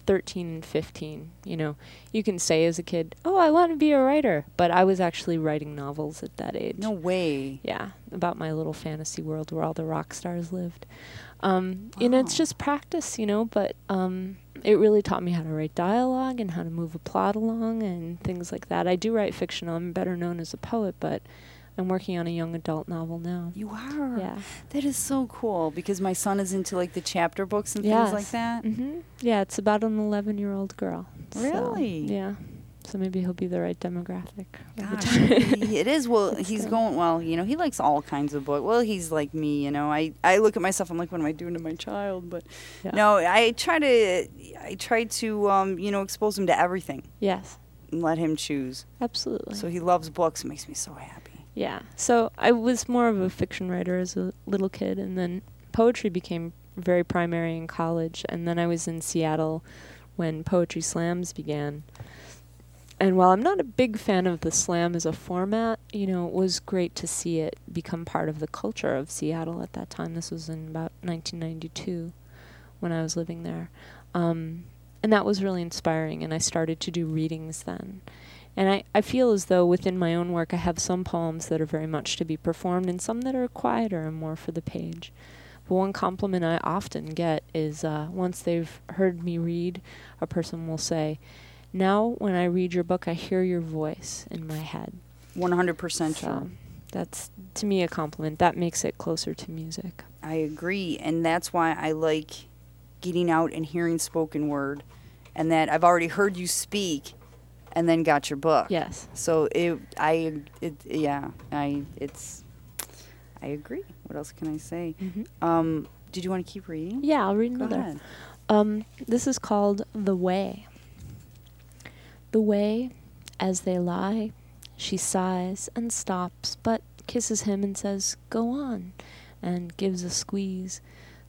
13 and 15. You know, you can say as a kid, "Oh, I want to be a writer," but I was actually writing novels at that age. No way. Yeah, about my little fantasy world where all the rock stars lived. Um, wow. You know, it's just practice, you know, but um, it really taught me how to write dialogue and how to move a plot along and things like that. I do write fiction. I'm better known as a poet, but I'm working on a young adult novel now. You are? Yeah. That is so cool because my son is into like the chapter books and yes. things like that. Mm-hmm. Yeah, it's about an 11 year old girl. Really? So, yeah. So maybe he'll be the right demographic. Gosh, it is. Well, he's going. Well, you know, he likes all kinds of books. Well, he's like me. You know, I I look at myself. I'm like, what am I doing to my child? But yeah. no, I try to I try to um you know expose him to everything. Yes. And let him choose. Absolutely. So he loves books. It makes me so happy. Yeah. So I was more of a fiction writer as a little kid, and then poetry became very primary in college, and then I was in Seattle when poetry slams began and while I'm not a big fan of the slam as a format, you know, it was great to see it become part of the culture of Seattle at that time. This was in about 1992 when I was living there. Um, and that was really inspiring, and I started to do readings then. And I, I feel as though within my own work I have some poems that are very much to be performed and some that are quieter and more for the page. But one compliment I often get is uh, once they've heard me read, a person will say, now, when I read your book, I hear your voice in my head. 100% so true. That's, to me, a compliment. That makes it closer to music. I agree. And that's why I like getting out and hearing spoken word. And that I've already heard you speak and then got your book. Yes. So it, I, it, yeah, I, it's, I agree. What else can I say? Mm-hmm. Um, did you want to keep reading? Yeah, I'll read another. Um, this is called The Way. The way, as they lie, she sighs and stops, but kisses him and says, Go on, and gives a squeeze.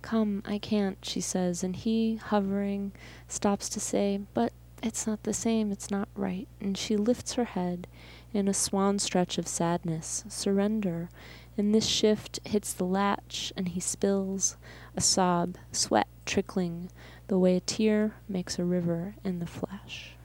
Come, I can't, she says, and he, hovering, stops to say, But it's not the same, it's not right. And she lifts her head in a swan stretch of sadness, surrender. And this shift hits the latch, and he spills a sob, sweat trickling, the way a tear makes a river in the flesh.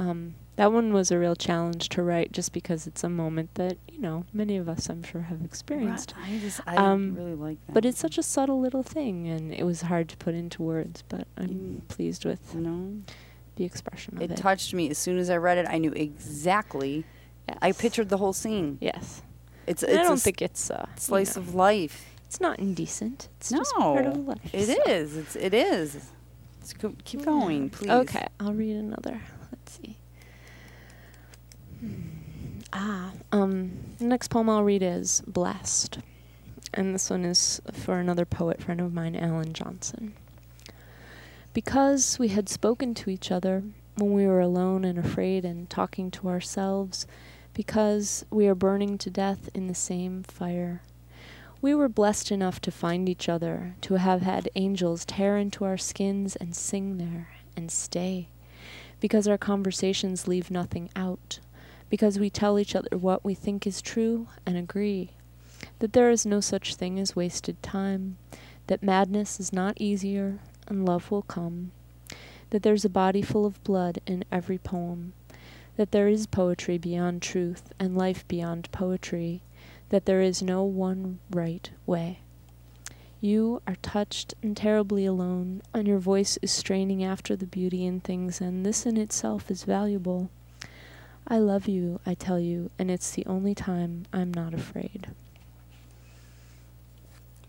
Um, that one was a real challenge to write just because it's a moment that, you know, many of us, I'm sure, have experienced. Right. I, just, I um, really like that. But it's such a subtle little thing, and it was hard to put into words, but I'm mm. pleased with you know, the expression of it. It touched me. As soon as I read it, I knew exactly. Yes. I pictured the whole scene. Yes. It's, it's I don't think it's a slice you know, of life. It's not indecent. It's no, just part of life. It so. is. It's it is. Co- keep going, please. Okay, I'll read another. Let's see. Ah, um, the next poem I'll read is Blessed. And this one is for another poet friend of mine, Alan Johnson. Because we had spoken to each other when we were alone and afraid and talking to ourselves, because we are burning to death in the same fire. We were blessed enough to find each other, to have had angels tear into our skins and sing there and stay, because our conversations leave nothing out because we tell each other what we think is true and agree that there is no such thing as wasted time, that madness is not easier and love will come, that there's a body full of blood in every poem, that there is poetry beyond truth and life beyond poetry, that there is no one right way. You are touched and terribly alone, and your voice is straining after the beauty in things, and this in itself is valuable. I love you, I tell you, and it's the only time I'm not afraid.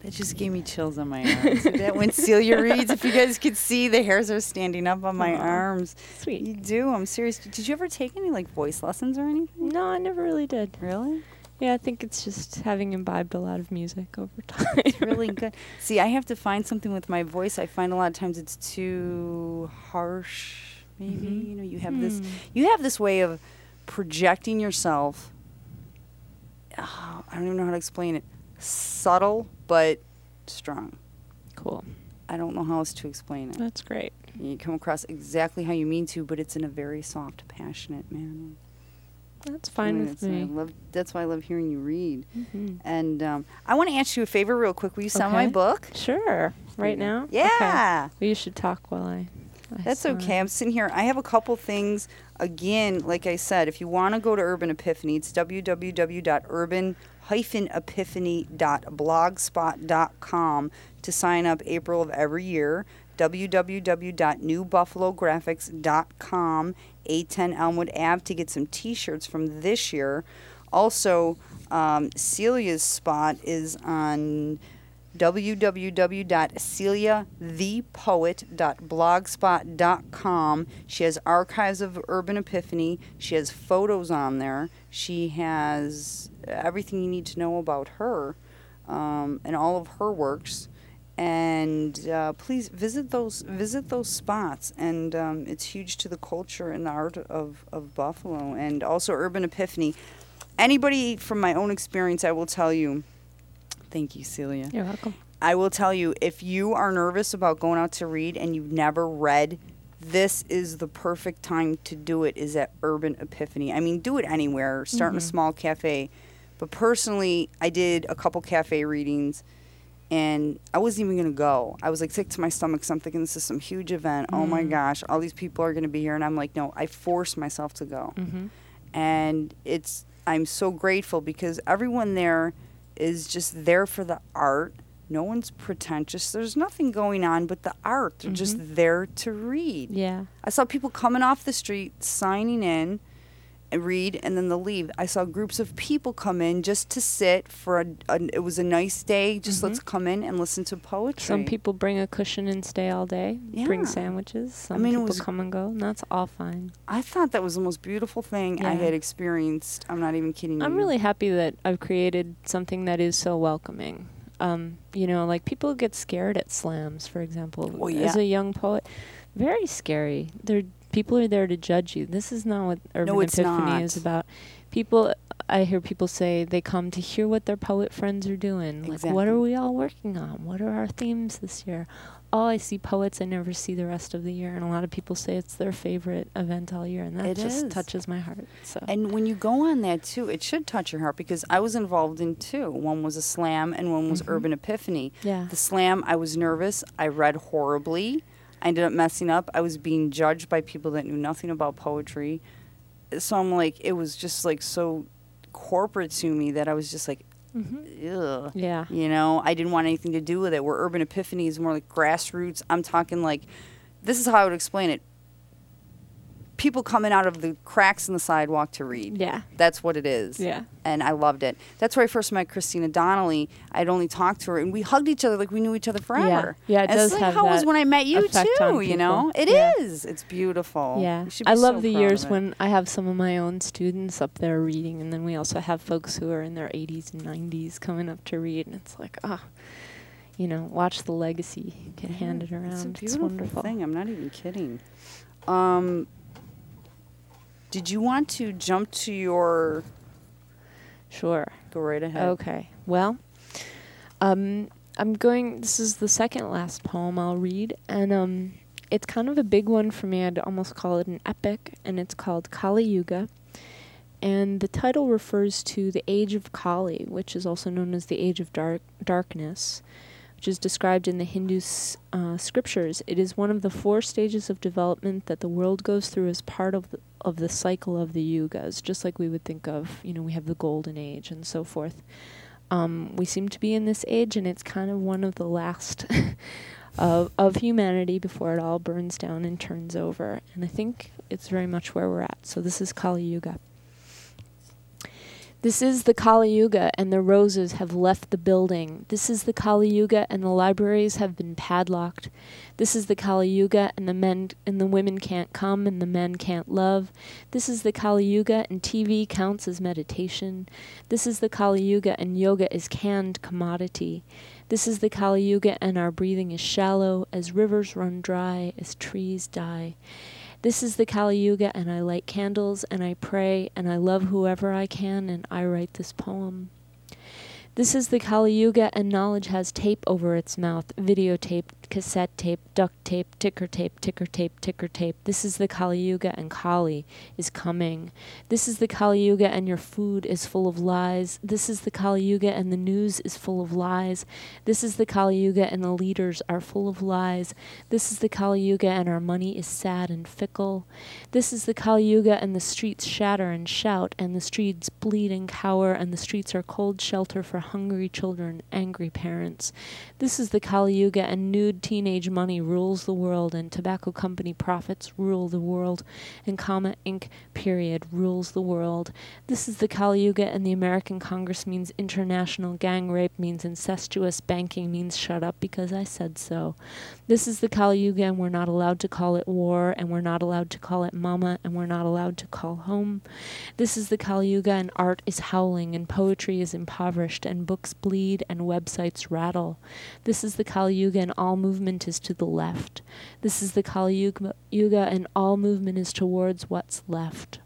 That just gave me chills on my arms. that when Celia reads, if you guys could see, the hairs are standing up on my Aww. arms. Sweet. You do. I'm serious. Did you ever take any like voice lessons or anything? No, I never really did. Really? Yeah, I think it's just having imbibed a lot of music over time. It's really good. See, I have to find something with my voice. I find a lot of times it's too harsh. Maybe Mhm. you know you have this Hmm. you have this way of projecting yourself. Oh, I don't even know how to explain it. Subtle but strong. Cool. I don't know how else to explain it. That's great. You come across exactly how you mean to, but it's in a very soft, passionate manner. That's fine I mean, with I me. love, that's why I love hearing you read. Mhm. And um, I want to ask you a favor, real quick. Will you sign my book? Sure. Right now? Okay. Yeah. Well, you should talk while I. I That's okay. I'm sitting here. I have a couple things. Again, like I said, if you want to go to Urban Epiphany, it's www.urban-epiphany.blogspot.com to sign up April of every year. www.newbuffalographics.com, 810 Elmwood Ave to get some T-shirts from this year. Also, um, Celia's spot is on www.celiathepoet.blogspot.com. She has archives of Urban Epiphany. She has photos on there. She has everything you need to know about her um, and all of her works. And uh, please visit those visit those spots. And um, it's huge to the culture and the art of, of Buffalo and also Urban Epiphany. Anybody from my own experience, I will tell you. Thank you, Celia. You're welcome. I will tell you if you are nervous about going out to read and you've never read, this is the perfect time to do it is at Urban Epiphany. I mean, do it anywhere, start in a Mhm. small cafe. But personally, I did a couple cafe readings and I wasn't even to go. I was like sick to my stomach 'cause I'm thinking this is some huge event. Oh my Mm. gosh, all these people are to be here and I'm like, no, I forced myself to go Mm-hmm. and it's I'm so grateful because everyone there is just there for the art. No one's pretentious. There's nothing going on but the art. They're just there to read. Yeah. I saw people coming off the street signing in and read and then they'll leave. I saw groups of people come in just to sit for a, a it was a nice day. Just let's come in and listen to poetry. Some people bring a cushion and stay all day. Yeah. Bring sandwiches. Some mean, it people was- come and go, and that's all fine. I thought that was the most beautiful thing I had experienced. I'm not even kidding I'm you. really happy that I've created something that is so welcoming. Um, you know, like people get scared at slams, for example. Well, As a young poet, very scary. They're people are there to judge you. This is not what Urban it's Epiphany is not. about. People, I hear people say they come to hear what their poet friends are doing. Like, what are we all working on? What are our themes this year? Oh, I see poets I never see the rest of the year, and a lot of people say it's their favorite event all year, and that It just is. touches my heart. So And when you go on that too, it should touch your heart because I was involved in two. One was a slam and one was Mhm. Urban Epiphany. yeah, The slam, I was nervous. I read horribly. I ended up messing up. I was being judged by people that knew nothing about poetry. So I'm like, it was just like so corporate to me that I was just like, hmm ugh. yeah, You know, I didn't want anything to do with it. Where Urban Epiphany is more like grassroots. I'm talking like, this is how I would explain it. People coming out of the cracks in the sidewalk to read. yeah, That's what it is. yeah. And I loved it. That's where I first met Christina Donnelly. I'd only talked to her, and we hugged each other like we knew each other forever. Yeah, Yeah, it And it's does like have how it was when I met you too. You know, it is. Yeah. It's beautiful. Yeah, You should be I love so the years when I have some of my own students up there reading, and then we also have folks who are in their 80s and 90s coming up to read, and it's like, ah, you know, watch the legacy get handed around. It's a It's, wonderful. thing. I'm not even kidding. Um, did you want to jump to your? Sure. Go right ahead. Okay. Well, um, I'm going. This is the second last poem I'll read, and um, it's kind of a big one for me. I'd almost call it an epic, and it's called Kali Yuga. And the title refers to the age of Kali, which is also known as the age of dark darkness, which is described in the Hindu uh, scriptures. It is one of the four stages of development that the world goes through as part of the, of the cycle of the yugas, just like we would think of, you know, we have the golden age and so forth. Um, we seem to be in this age, and it's kind of one of the last of, of humanity before it all burns down and turns over. And I think it's very much where we're at. So this is Kali Yuga. This is the Kali Yuga, and the roses have left the building. This is the Kali Yuga, and the libraries have been padlocked. This is the Kali Yuga, and the men and the women can't come, and the men can't love. This is the Kali Yuga, and TV counts as meditation. This is the Kali Yuga, and yoga is canned commodity. This is the Kali Yuga, and our breathing is shallow, as rivers run dry, as trees die. This is the Kali Yuga, and I light candles, and I pray, and I love whoever I can, and I write this poem. This is the Kali Yuga, and knowledge has tape over its mouth videotape, cassette tape, duct tape, ticker tape, ticker tape, ticker tape. This is the Kali Yuga, and Kali is coming. This is the Kali Yuga, and your food is full of lies. This is the Kali Yuga, and the news is full of lies. This is the Kali Yuga, and the leaders are full of lies. This is the Kali Yuga, and our money is sad and fickle. This is the Kali Yuga, and the streets shatter and shout, and the streets bleed and cower, and the streets are cold shelter for hungry children, angry parents. This is the Kali Yuga, and nude teenage money rules the world, and tobacco company profits rule the world, and comma Inc. period rules the world. This is the Kali Yuga, and the American Congress means international gang rape, means incestuous banking, means shut up because I said so. This is the Kali Yuga, and we're not allowed to call it war, and we're not allowed to call it mama, and we're not allowed to call home. This is the Kali Yuga, and art is howling, and poetry is impoverished, and books bleed, and websites rattle. This is the Kali Yuga, and all movement is to the left. This is the Kali Yuga, and all movement is towards what's left.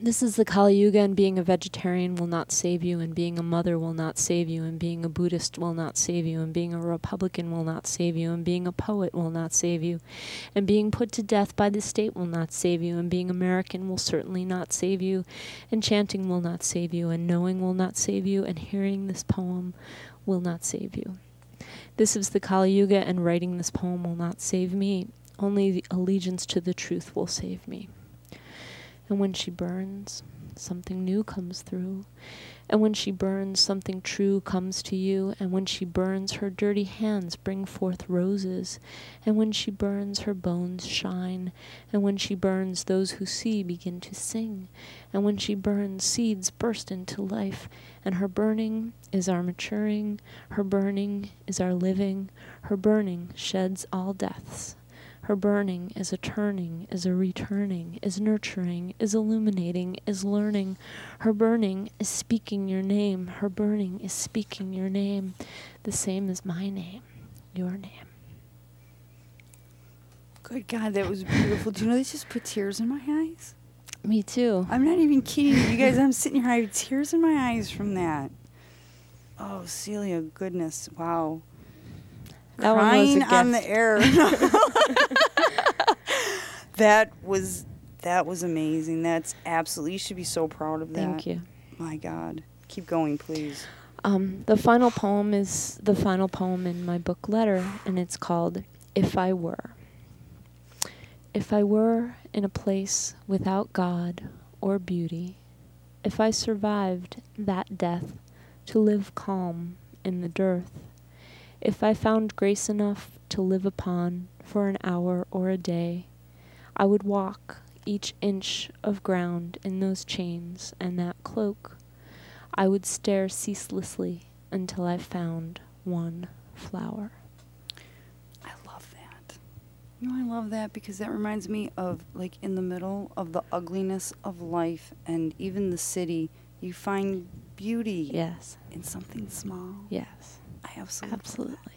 This is the Kali Yuga, and being a vegetarian will not save you, and being a mother will not save you, and being a Buddhist will not save you, and being a Republican will not save you, and being a poet will not save you, and being put to death by the state will not save you, and being American will certainly not save you, and chanting will not save you, and knowing will not save you, and hearing this poem will not save you. This is the Kali Yuga, and writing this poem will not save me. Only the allegiance to the truth will save me. And when she burns, something new comes through. And when she burns, something true comes to you. And when she burns, her dirty hands bring forth roses. And when she burns, her bones shine. And when she burns, those who see begin to sing. And when she burns, seeds burst into life. And her burning is our maturing. Her burning is our living. Her burning sheds all deaths. Her burning is a turning, is a returning, is nurturing, is illuminating, is learning. Her burning is speaking your name. Her burning is speaking your name, the same as my name, your name. Good God, that was beautiful. Do you know this just put tears in my eyes? Me too. I'm not even kidding you. You guys, I'm sitting here, I have tears in my eyes from that. Oh, Celia, goodness. Wow. That one was a Crying on the air. that was that was amazing. That's absolutely you should be so proud of that. Thank you. My God. Keep going, please. Um, the final poem is the final poem in my book Letter, and it's called If I Were. If I were in a place without God or beauty, if I survived that death to live calm in the dearth, if I found grace enough to live upon for an hour or a day, I would walk each inch of ground in those chains and that cloak. I would stare ceaselessly until I found one flower. I love that. You know, I love that because that reminds me of like in the middle of the ugliness of life and even the city, you find beauty Yes, in something small. yes, absolutely. absolutely.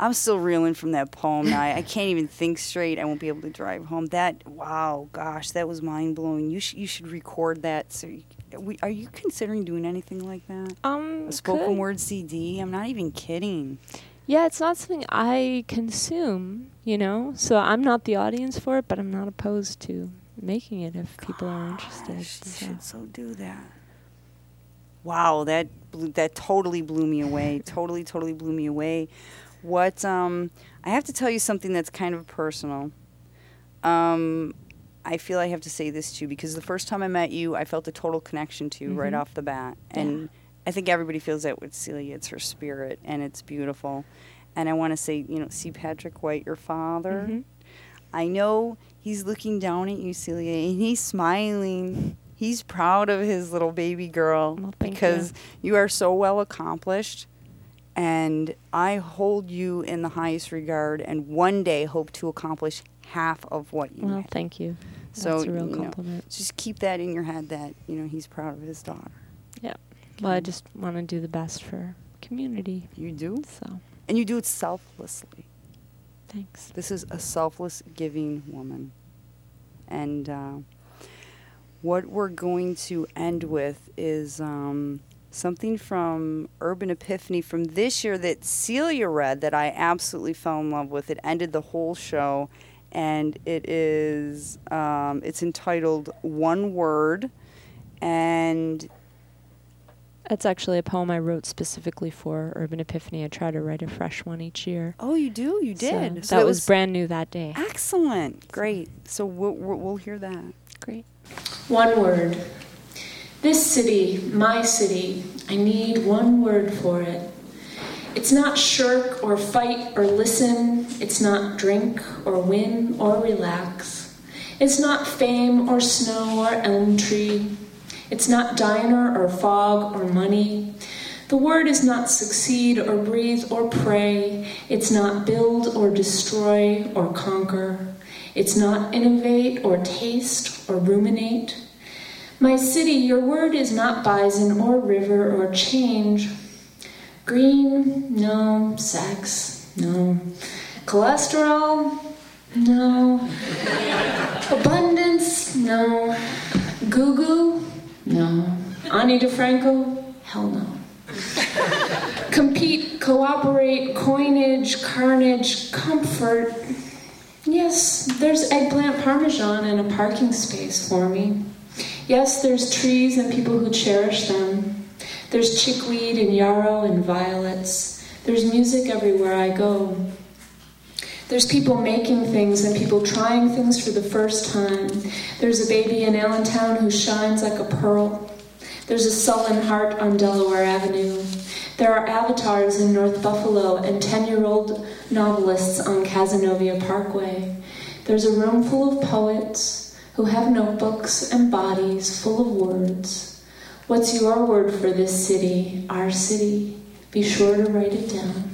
I'm still reeling from that poem. Now I, can't even think straight. I won't be able to drive home. That wow, gosh, that was mind blowing. You should you should record that. So, you, we, are you considering doing anything like that? Um, A spoken could- word CD? I'm not even kidding. Yeah, it's not something I consume, you know. So I'm not the audience for it, but I'm not opposed to making it if people are interested. You so. should so do that. Wow, that blew, that totally blew me away. totally, totally blew me away. What um, I have to tell you something that's kind of personal. Um, I feel I have to say this too because the first time I met you, I felt a total connection to you right Mhm. off the bat, Yeah. and I think everybody feels that with Celia. It's her spirit, and it's beautiful. And I want to say, you know, see Patrick White, your father. Mhm. I know he's looking down at you, Celia, and he's smiling. He's proud of his little baby girl Well, because you. are so well accomplished. And I hold you in the highest regard and one day hope to accomplish half of what you Well, thank you. So, That's a real you know, compliment. Just keep that in your head that, you know, he's proud of his daughter. Yeah. Well, I just want to do the best for community. You do? So, And you do it selflessly. thanks. This is a selfless giving woman. And uh, what we're going to end with is um, something from Urban Epiphany from this year that Celia read that I absolutely fell in love with. It ended the whole show, and it is um, it's entitled One Word, and That's actually a poem I wrote specifically for Urban Epiphany. I try to write a fresh one each year. oh, you do, you So did. that, So was brand new that day. excellent, great. So we'll, we'll hear that. Great. One word. This city, my city, I need one word for it. It's not shirk or fight or listen. It's not drink or win or relax. It's not fame or snow or elm tree. It's not diner or fog or money. The word is not succeed or breathe or pray. It's not build or destroy or conquer. It's not innovate or taste or ruminate. My city, your word is not bison or river or change. Green, no. Sex, no. Cholesterol, no. Abundance, no. Goo goo, no. Ani DiFranco, hell no. Compete, cooperate, coinage, carnage, comfort. Yes, there's eggplant parmesan and a parking space for me. Yes, there's trees and people who cherish them. There's chickweed and yarrow and violets. There's music everywhere I go. There's people making things and people trying things for the first time. There's a baby in Allentown who shines like a pearl. There's a sullen heart on Delaware Avenue. There are avatars in North Buffalo and 10 year old novelists on Cazenovia Parkway. There's a room full of poets who have notebooks and bodies full of words. What's your word for this city, our city? Be sure to write it down.